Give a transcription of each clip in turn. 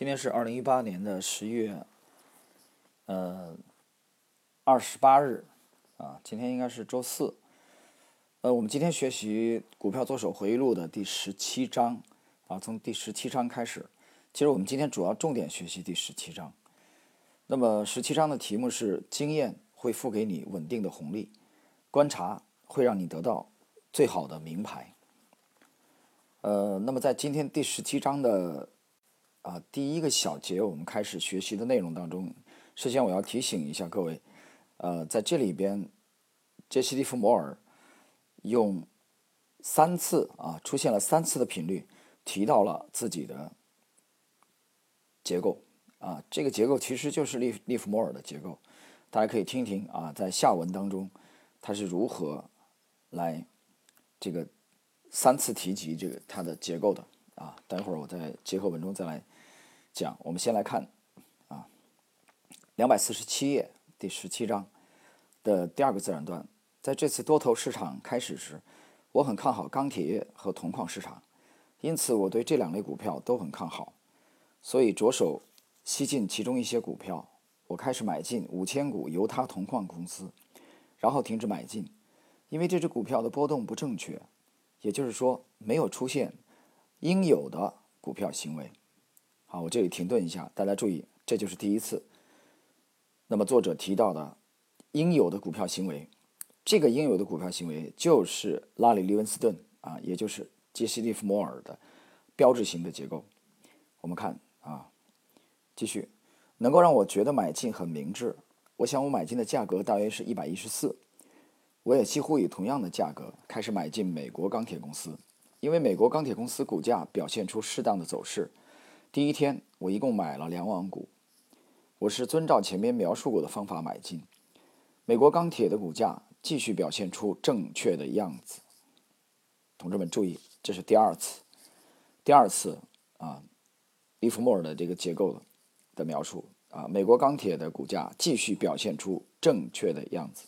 今天是二零一八年的十一月，呃，二十八日，啊，今天应该是周四。呃，我们今天学习《股票作手回忆录》的第十七章，啊，从第十七章开始。其实我们今天主要重点学习第十七章。那么十七章的题目是“经验会付给你稳定的红利，观察会让你得到最好的名牌”。呃，那么在今天第十七章的。啊，第一个小节我们开始学习的内容当中，首先我要提醒一下各位，呃，在这里边，杰西·利弗摩尔用三次啊，出现了三次的频率，提到了自己的结构啊，这个结构其实就是利利弗摩尔的结构，大家可以听听啊，在下文当中他是如何来这个三次提及这个它的结构的。啊，待会儿我再结合文中再来讲。我们先来看啊，两百四十七页第十七章的第二个自然段。在这次多头市场开始时，我很看好钢铁业和铜矿市场，因此我对这两类股票都很看好，所以着手吸进其中一些股票。我开始买进五千股犹他铜矿公司，然后停止买进，因为这只股票的波动不正确，也就是说没有出现。应有的股票行为，好，我这里停顿一下，大家注意，这就是第一次。那么作者提到的应有的股票行为，这个应有的股票行为就是拉里·利文斯顿啊，也就是杰西·利弗摩尔的标志性的结构。我们看啊，继续，能够让我觉得买进很明智。我想我买进的价格大约是一百一十四，我也几乎以同样的价格开始买进美国钢铁公司。因为美国钢铁公司股价表现出适当的走势，第一天我一共买了两万股。我是遵照前面描述过的方法买进。美国钢铁的股价继续表现出正确的样子。同志们注意，这是第二次，第二次啊，利弗莫尔的这个结构的描述啊，美国钢铁的股价继续表现出正确的样子。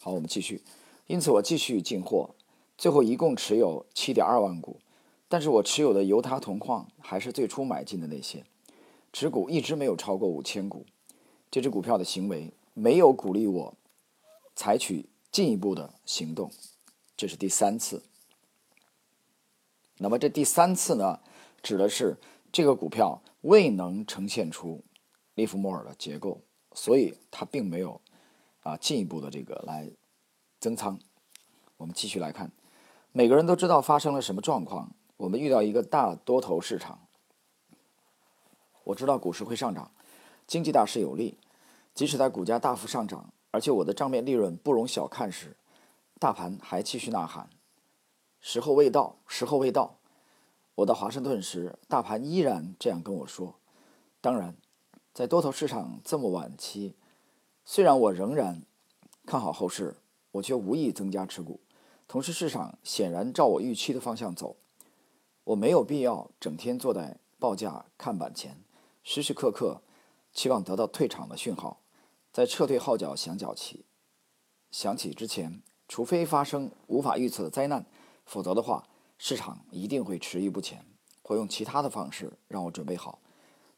好，我们继续。因此我继续进货。最后一共持有七点二万股，但是我持有的犹他铜矿还是最初买进的那些，持股一直没有超过五千股。这只股票的行为没有鼓励我采取进一步的行动，这是第三次。那么这第三次呢，指的是这个股票未能呈现出利弗莫尔的结构，所以它并没有啊进一步的这个来增仓。我们继续来看。每个人都知道发生了什么状况。我们遇到一个大多头市场。我知道股市会上涨，经济大势有利。即使在股价大幅上涨，而且我的账面利润不容小看时，大盘还继续呐喊：“时候未到，时候未到。”我到华盛顿时，大盘依然这样跟我说。当然，在多头市场这么晚期，虽然我仍然看好后市，我却无意增加持股。同时，市场显然照我预期的方向走，我没有必要整天坐在报价看板前，时时刻刻期望得到退场的讯号。在撤退号角响起响起之前，除非发生无法预测的灾难，否则的话，市场一定会迟疑不前，或用其他的方式让我准备好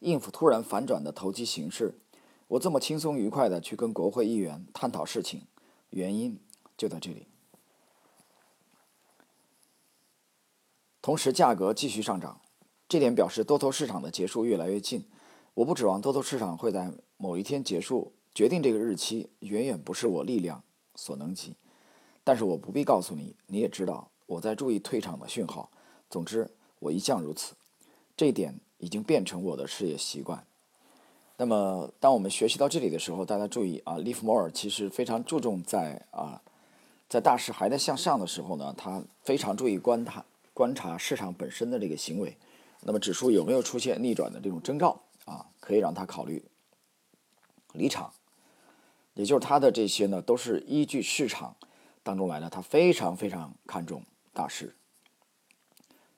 应付突然反转的投机形势。我这么轻松愉快地去跟国会议员探讨事情，原因就在这里。同时，价格继续上涨，这点表示多头市场的结束越来越近。我不指望多头市场会在某一天结束，决定这个日期远远不是我力量所能及。但是我不必告诉你，你也知道我在注意退场的讯号。总之，我一向如此，这一点已经变成我的事业习惯。那么，当我们学习到这里的时候，大家注意啊，利弗莫尔其实非常注重在啊，在大势还在向上的时候呢，他非常注意观察。观察市场本身的这个行为，那么指数有没有出现逆转的这种征兆啊？可以让他考虑离场，也就是他的这些呢，都是依据市场当中来的。他非常非常看重大势。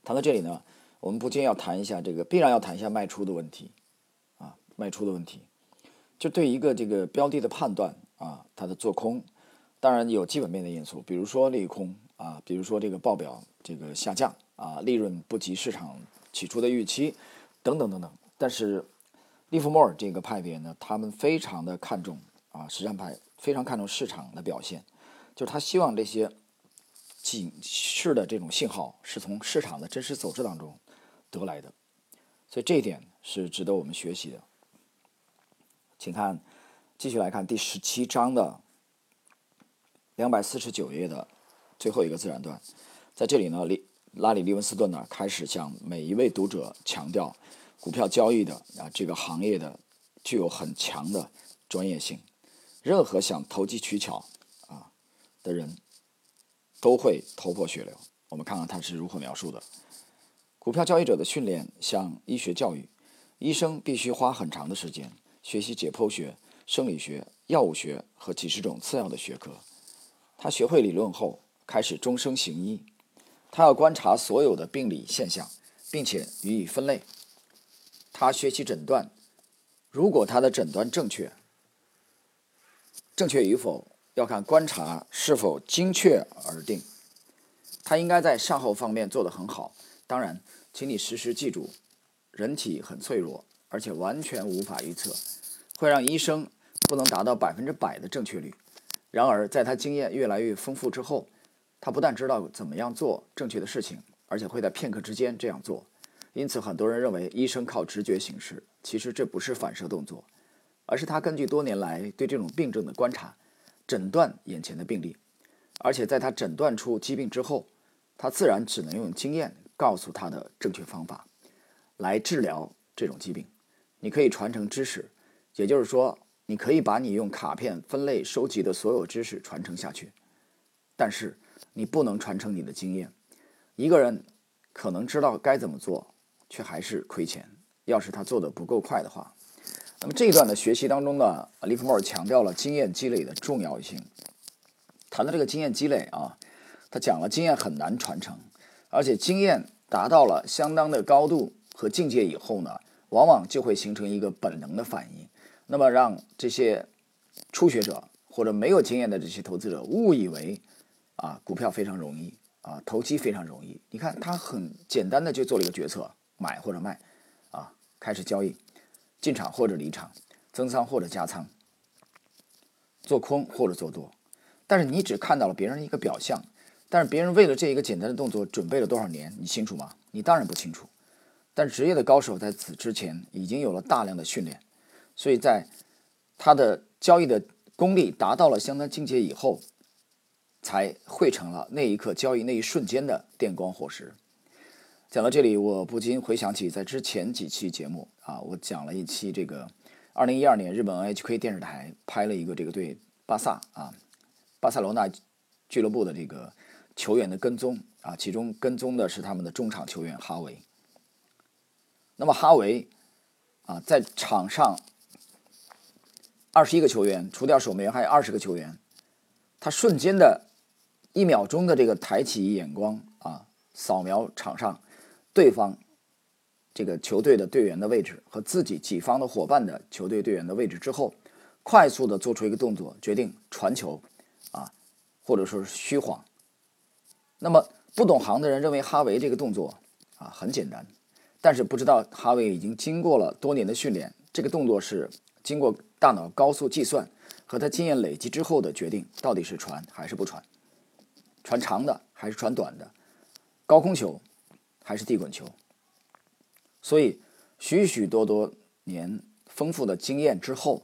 谈到这里呢，我们不禁要谈一下这个，必然要谈一下卖出的问题啊，卖出的问题。就对一个这个标的的判断啊，它的做空，当然有基本面的因素，比如说利空啊，比如说这个报表。这个下降啊，利润不及市场起初的预期，等等等等，但是利弗莫尔这个派别呢，他们非常的看重啊，实战派非常看重市场的表现，就是他希望这些警示的这种信号是从市场的真实走势当中得来的，所以这一点是值得我们学习的。请看，继续来看第十七章的两百四十九页的最后一个自然段，在这里呢，利拉里·利文斯顿呢开始向每一位读者强调。股票交易的啊，这个行业的具有很强的专业性，任何想投机取巧啊的人都会头破血流。我们看看他是如何描述的：股票交易者的训练像医学教育，医生必须花很长的时间学习解剖学、生理学、药物学和几十种次要的学科。他学会理论后，开始终生行医。他要观察所有的病理现象，并且予以分类。他学习诊断，如果他的诊断正确，正确与否要看观察是否精确而定。他应该在善后方面做得很好。当然，请你时时记住，人体很脆弱，而且完全无法预测，会让医生不能达到百分之百的正确率。然而，在他经验越来越丰富之后，他不但知道怎么样做正确的事情，而且会在片刻之间这样做。因此，很多人认为医生靠直觉行事，其实这不是反射动作，而是他根据多年来对这种病症的观察，诊断眼前的病例，而且在他诊断出疾病之后，他自然只能用经验告诉他的正确方法来治疗这种疾病。你可以传承知识，也就是说，你可以把你用卡片分类收集的所有知识传承下去，但是你不能传承你的经验。一个人可能知道该怎么做。却还是亏钱。要是他做的不够快的话，那么这一段的学习当中呢，利弗莫尔强调了经验积累的重要性。谈到这个经验积累啊，他讲了经验很难传承，而且经验达到了相当的高度和境界以后呢，往往就会形成一个本能的反应，那么让这些初学者或者没有经验的这些投资者误以为啊，股票非常容易啊，投机非常容易。你看他很简单的就做了一个决策。买或者卖，啊，开始交易，进场或者离场，增仓或者加仓，做空或者做多。但是你只看到了别人一个表象，但是别人为了这一个简单的动作准备了多少年，你清楚吗？你当然不清楚。但职业的高手在此之前已经有了大量的训练，所以在他的交易的功力达到了相当境界以后，才汇成了那一刻交易那一瞬间的电光火石。讲到这里，我不禁回想起在之前几期节目啊，我讲了一期这个二零一二年日本 NHK 电视台拍了一个这个对巴萨啊巴塞罗那俱乐部的这个球员的跟踪啊，其中跟踪的是他们的中场球员哈维。那么哈维啊，在场上二十一个球员，除掉守门员还有二十个球员，他瞬间的一秒钟的这个抬起眼光啊，扫描场上。对方这个球队的队员的位置和自己己方的伙伴的球队队员的位置之后，快速的做出一个动作，决定传球，啊，或者说是虚晃。那么不懂行的人认为哈维这个动作啊很简单，但是不知道哈维已经经过了多年的训练，这个动作是经过大脑高速计算和他经验累积之后的决定，到底是传还是不传，传长的还是传短的，高空球。还是地滚球，所以许许多多年丰富的经验之后，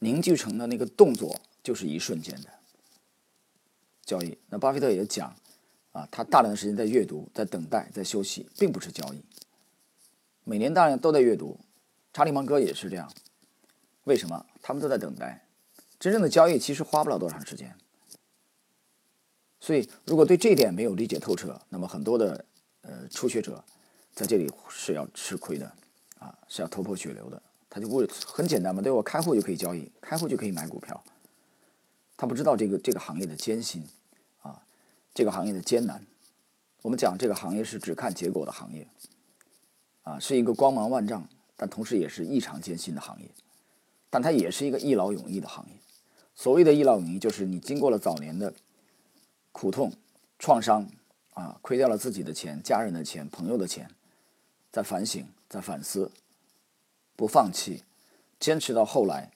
凝聚成的那个动作就是一瞬间的交易。那巴菲特也讲啊，他大量的时间在阅读、在等待、在休息，并不是交易。每年大量都在阅读，查理芒格也是这样。为什么？他们都在等待。真正的交易其实花不了多长时间。所以，如果对这一点没有理解透彻，那么很多的。呃，初学者在这里是要吃亏的，啊，是要头破血流的。他就为很简单嘛，对我开户就可以交易，开户就可以买股票。他不知道这个这个行业的艰辛，啊，这个行业的艰难。我们讲这个行业是只看结果的行业，啊，是一个光芒万丈，但同时也是异常艰辛的行业。但它也是一个一劳永逸的行业。所谓的一劳永逸，就是你经过了早年的苦痛、创伤。啊，亏掉了自己的钱、家人的钱、朋友的钱，在反省，在反思，不放弃，坚持到后来。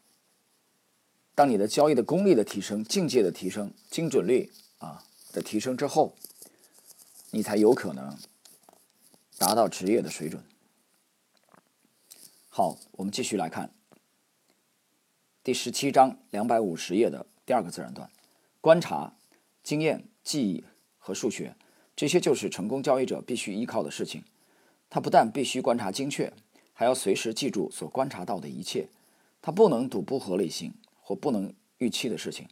当你的交易的功力的提升、境界的提升、精准率啊的提升之后，你才有可能达到职业的水准。好，我们继续来看第十七章两百五十页的第二个自然段：观察、经验、记忆和数学，这些就是成功交易者必须依靠的事情。他不但必须观察精确，还要随时记住所观察到的一切。他不能赌不合理性或不能预期的事情，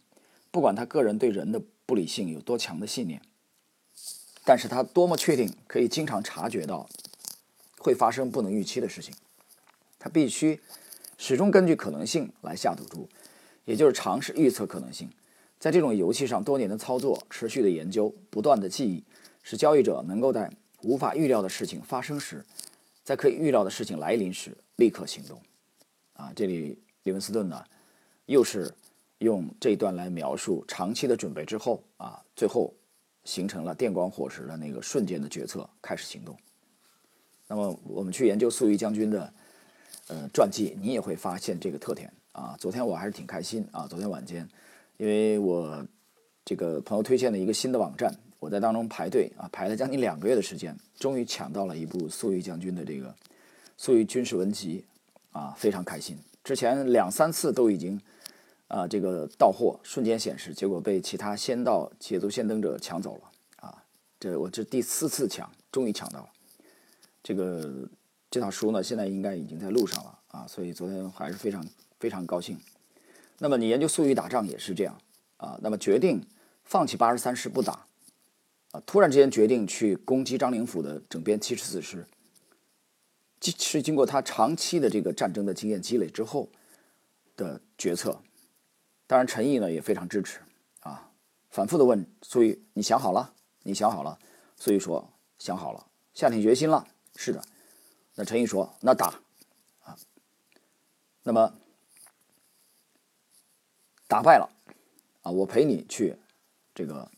不管他个人对人的不理性有多强的信念，但是他多么确定可以经常察觉到会发生不能预期的事情。他必须始终根据可能性来下赌注，也就是尝试预测可能性。在这种游戏上，多年的操作、持续的研究、不断的记忆，使交易者能够在无法预料的事情发生时，在可以预料的事情来临时立刻行动。啊，这里利文斯顿呢，又是用这一段来描述长期的准备之后啊，最后形成了电光火石的那个瞬间的决策，开始行动。那么，我们去研究粟裕将军的。呃，传记你也会发现这个特点啊。昨天我还是挺开心啊。昨天晚间，因为我这个朋友推荐了一个新的网站，我在当中排队啊，排了将近两个月的时间，终于抢到了一部粟裕将军的这个《粟裕军事文集》啊，非常开心。之前两三次都已经啊这个到货瞬间显示，结果被其他先到捷足先登者抢走了啊。这我这第四次抢，终于抢到了这个。这套书呢，现在应该已经在路上了啊，所以昨天还是非常非常高兴。那么你研究粟裕打仗也是这样啊，那么决定放弃八十三师不打啊，突然之间决定去攻击张灵甫的整编七十四师，这是经过他长期的这个战争的经验积累之后的决策。当然陈毅呢也非常支持啊，反复的问粟裕：“你想好了？你想好了？”粟裕说：“想好了，下定决心了。”是的。那陈毅说：“那打，啊，那么打败了，啊，我陪你去这个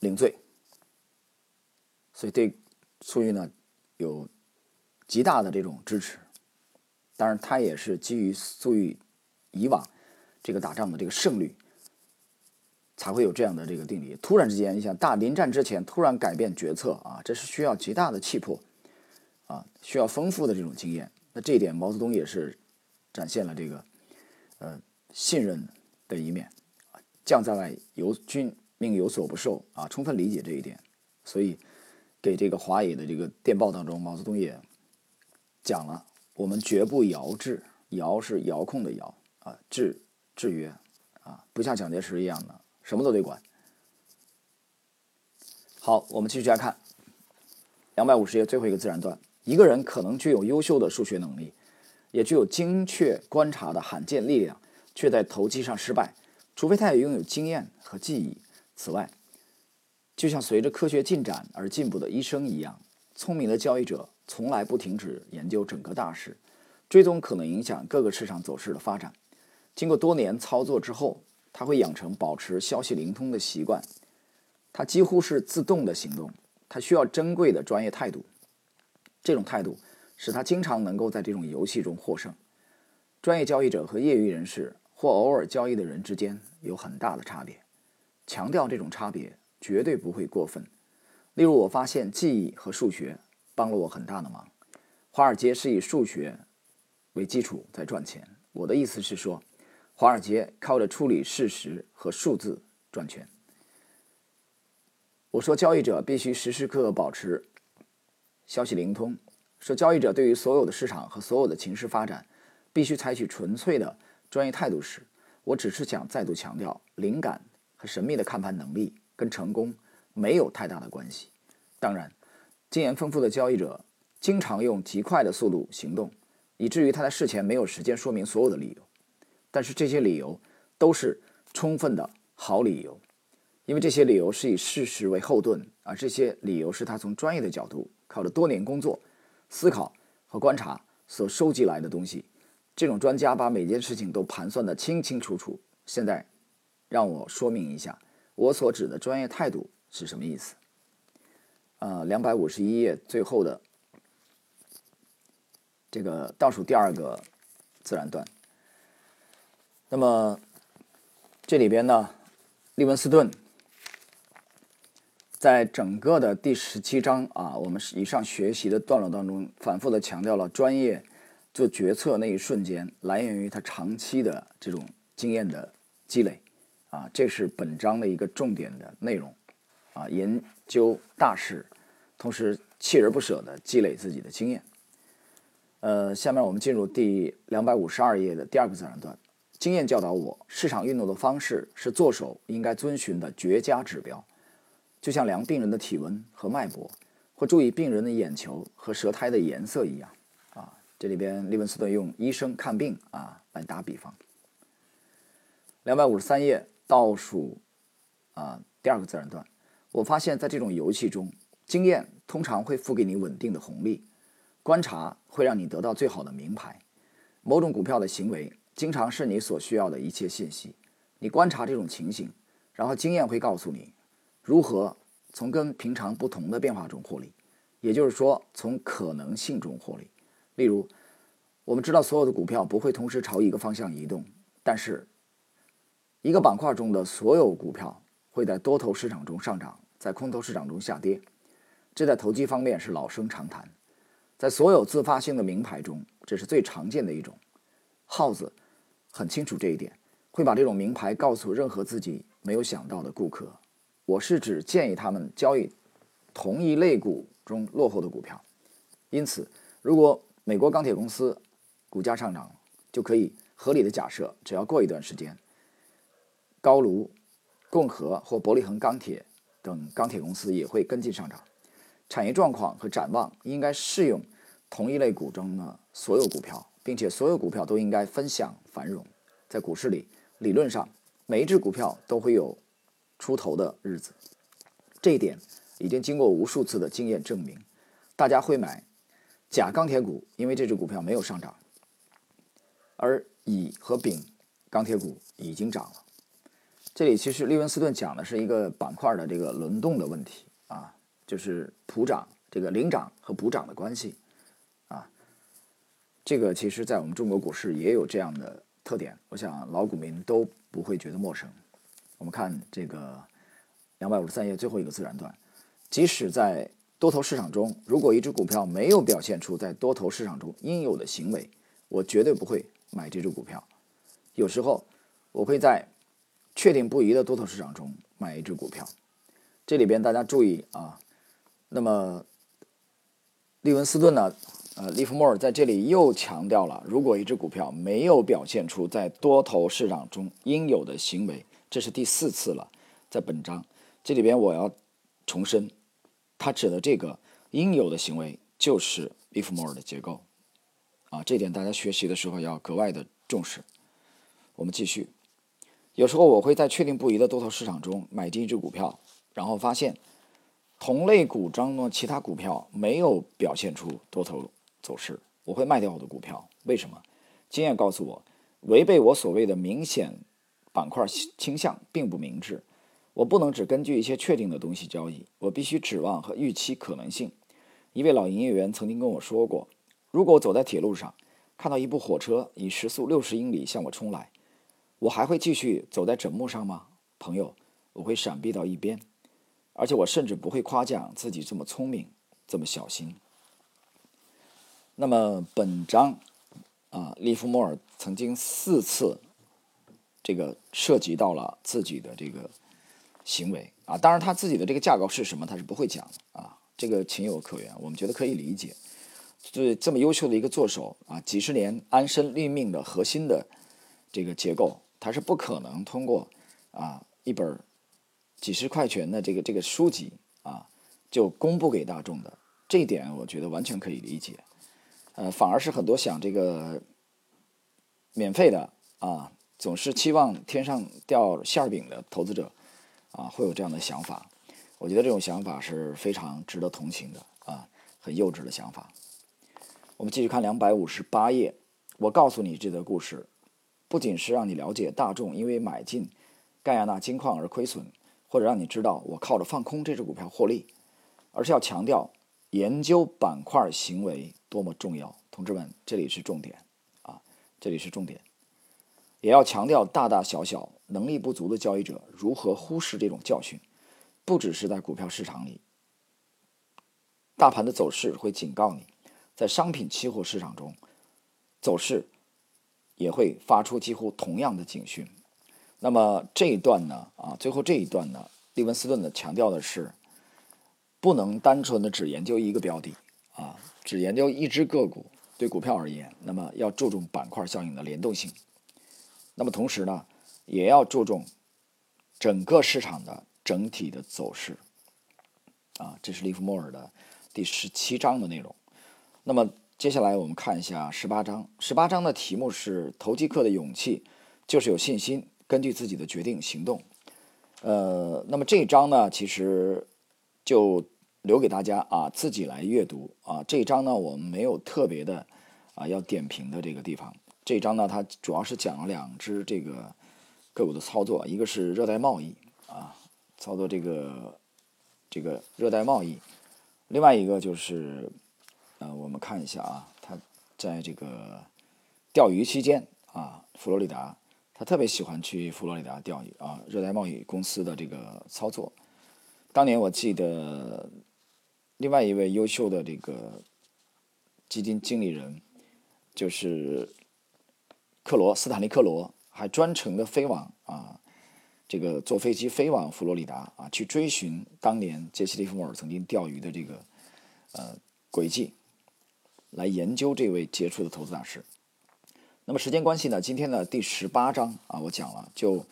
领罪。所以对粟裕呢有极大的这种支持。当然，他也是基于粟裕以往这个打仗的这个胜率，才会有这样的这个定力。突然之间，你想大临战之前突然改变决策啊，这是需要极大的气魄。”啊，需要丰富的这种经验。那这一点，毛泽东也是展现了这个信任的一面。将在外，由军命有所不受啊，充分理解这一点。所以，给这个华野的这个电报当中，毛泽东也讲了：我们绝不遥制，遥是遥控的遥啊，制制约啊，不像蒋介石一样的什么都得管。好，我们继续来看两百五十页最后一个自然段。一个人可能具有优秀的数学能力，也具有精确观察的罕见力量，却在投机上失败，除非他也拥有经验和记忆。此外，就像随着科学进展而进步的医生一样，聪明的交易者从来不停止研究整个大势，追踪可能影响各个市场走势的发展。经过多年操作之后，他会养成保持消息灵通的习惯。他几乎是自动的行动，他需要珍贵的专业态度。这种态度使他经常能够在这种游戏中获胜。专业交易者和业余人士或偶尔交易的人之间有很大的差别。强调这种差别绝对不会过分。例如，我发现记忆和数学帮了我很大的忙。华尔街是以数学为基础在赚钱。我的意思是说，华尔街靠着处理事实和数字赚钱。我说，交易者必须时时刻刻保持。消息灵通，说交易者对于所有的市场和所有的情势发展，必须采取纯粹的专业态度时，我只是想再度强调，灵感和神秘的看盘能力跟成功没有太大的关系。当然，经验丰富的交易者经常用极快的速度行动，以至于他在事前没有时间说明所有的理由。但是这些理由都是充分的好理由，因为这些理由是以事实为后盾，而这些理由是他从专业的角度。靠着多年工作、思考和观察所收集来的东西，这种专家把每件事情都盘算得清清楚楚。现在，让我说明一下我所指的专业态度是什么意思。呃，两百五十一页最后的这个倒数第二个自然段。那么这里边呢，利文斯顿在整个的第十七章啊，我们以上学习的段落当中，反复的强调了专业做决策那一瞬间来源于他长期的这种经验的积累啊，这是本章的一个重点的内容啊，研究大事，同时锲而不舍的积累自己的经验。呃，下面我们进入第两百五十二页的第二个自然段。经验教导我，市场运动的方式是做手应该遵循的绝佳指标，就像量病人的体温和脉搏，或注意病人的眼球和舌苔的颜色一样。这里边利文斯顿用医生看病啊来打比方。两百五十三页倒数啊第二个自然段，我发现在这种游戏中，经验通常会付给你稳定的红利。观察会让你得到最好的名牌。某种股票的行为经常是你所需要的一切信息。你观察这种情形，然后经验会告诉你如何从跟平常不同的变化中获利，也就是说，从可能性中获利。例如，我们知道所有的股票不会同时朝一个方向移动，但是一个板块中的所有股票会在多头市场中上涨，在空头市场中下跌。这在投机方面是老生常谈。在所有自发性的名牌中，这是最常见的一种。耗子很清楚这一点，会把这种名牌告诉任何自己没有想到的顾客。我是指建议他们交易同一类股中落后的股票。因此，如果美国钢铁公司股价上涨，就可以合理的假设，只要过一段时间，高炉、共和或伯利恒钢铁等钢铁公司也会跟进上涨。产业状况和展望应该适用。同一类股中的所有股票，并且所有股票都应该分享繁荣。在股市里，理论上每一只股票都会有出头的日子。这一点已经经过无数次的经验证明。大家会买甲钢铁股，因为这只股票没有上涨，而乙和丙钢铁股已经涨了。这里其实利文斯顿讲的是一个板块的这个轮动的问题啊，就是普涨这个领涨和补涨的关系啊。这个其实，在我们中国股市也有这样的特点，我想老股民都不会觉得陌生。我们看这个两百五十三页最后一个自然段，即使在多头市场中，如果一只股票没有表现出在多头市场中应有的行为，我绝对不会买这只股票。有时候，我会在确定不疑的多头市场中买一只股票。这里边大家注意啊，那么利文斯顿呢？呃，利弗莫尔在这里又强调了，如果一只股票没有表现出在多头市场中应有的行为，这是第四次了。在本章这里边，我要重申，他指的这个应有的行为就是 if more 的结构啊，这点大家学习的时候要格外的重视。我们继续，有时候我会在确定不疑的多头市场中买进一只股票，然后发现同类股中的其他股票没有表现出多头。走势，我会卖掉我的股票。为什么？经验告诉我，违背我所谓的明显板块倾向并不明智。我不能只根据一些确定的东西交易，我必须指望和预期可能性。一位老营业员曾经跟我说过，如果我走在铁路上，看到一部火车以时速六十英里向我冲来，我还会继续走在枕木上吗？朋友，我会闪避到一边，而且我甚至不会夸奖自己这么聪明，这么小心。那么本章啊，利弗莫尔曾经四次这个涉及到了自己的这个行为啊，当然他自己的这个架构是什么，他是不会讲的啊，这个情有可原，我们觉得可以理解。对这么优秀的一个作手啊，几十年安身立命的核心的这个结构，他是不可能通过啊一本几十块钱的这个这个书籍啊就公布给大众的，这一点我觉得完全可以理解。呃，反而是很多想这个免费的啊，总是期望天上掉馅饼的投资者啊，会有这样的想法。我觉得这种想法是非常值得同情的啊，很幼稚的想法。我们继续看两百五十八页。我告诉你这则故事，不仅是让你了解大众因为买进盖亚纳金矿而亏损，或者让你知道我靠着放空这只股票获利，而是要强调研究板块行为。多么重要！同志们，这里是重点啊，这里是重点，也要强调大大小小能力不足的交易者如何忽视这种教训。不只是在股票市场里，大盘的走势会警告你，在商品期货市场中，走势也会发出几乎同样的警讯。那么这一段呢？啊，最后这一段呢，利文斯顿呢强调的是，不能单纯的只研究一个标的啊，只研究一只个股。对股票而言，那么要注重板块效应的联动性。那么同时呢，也要注重整个市场的。整体的走势，啊，这是利弗莫尔的第十七章的内容。那么接下来我们看一下十八章。十八章的题目是“投机客的勇气就是有信心，根据自己的决定行动”。呃，那么这一章呢，其实就留给大家啊自己来阅读啊。这一章呢，我们没有特别的啊要点评的这个地方。这一章呢，它主要是讲了两只这个个股的操作，一个是热带贸易啊。操作这个这个热带贸易，另外一个就是，呃，我们看一下啊，他在这个钓鱼期间啊，佛罗里达，他特别喜欢去佛罗里达钓鱼啊。热带贸易公司的这个操作，当年我记得另外一位优秀的这个基金经理人，就是克罗斯坦利克罗，还专程的飞往啊。这个坐飞机飞往佛罗里达啊，去追寻当年杰西·利弗莫尔曾经钓鱼的这个呃轨迹，来研究这位杰出的投资大师。那么时间关系呢，今天的第十八章啊，我讲了，就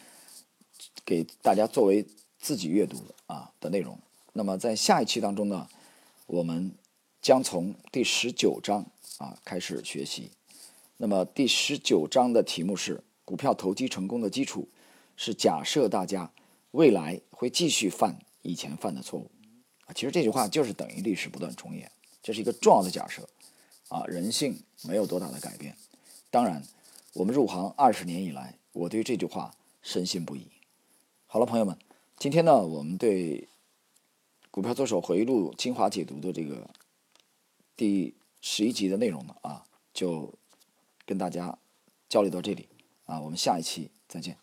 给大家作为自己阅读啊的内容。那么在下一期当中呢，我们将从第十九章啊开始学习。那么第十九章的题目是股票投机成功的基础。是假设大家未来会继续犯以前犯的错误啊，其实这句话就是等于历史不断重演，这是一个重要的假设啊，人性没有多大的改变。当然，我们入行二十年以来，我对这句话深信不疑。好了，朋友们，今天呢，我们对《股票作手回忆录》精华解读的这个第十一集的内容呢啊，就跟大家交流到这里啊，我们下一期再见。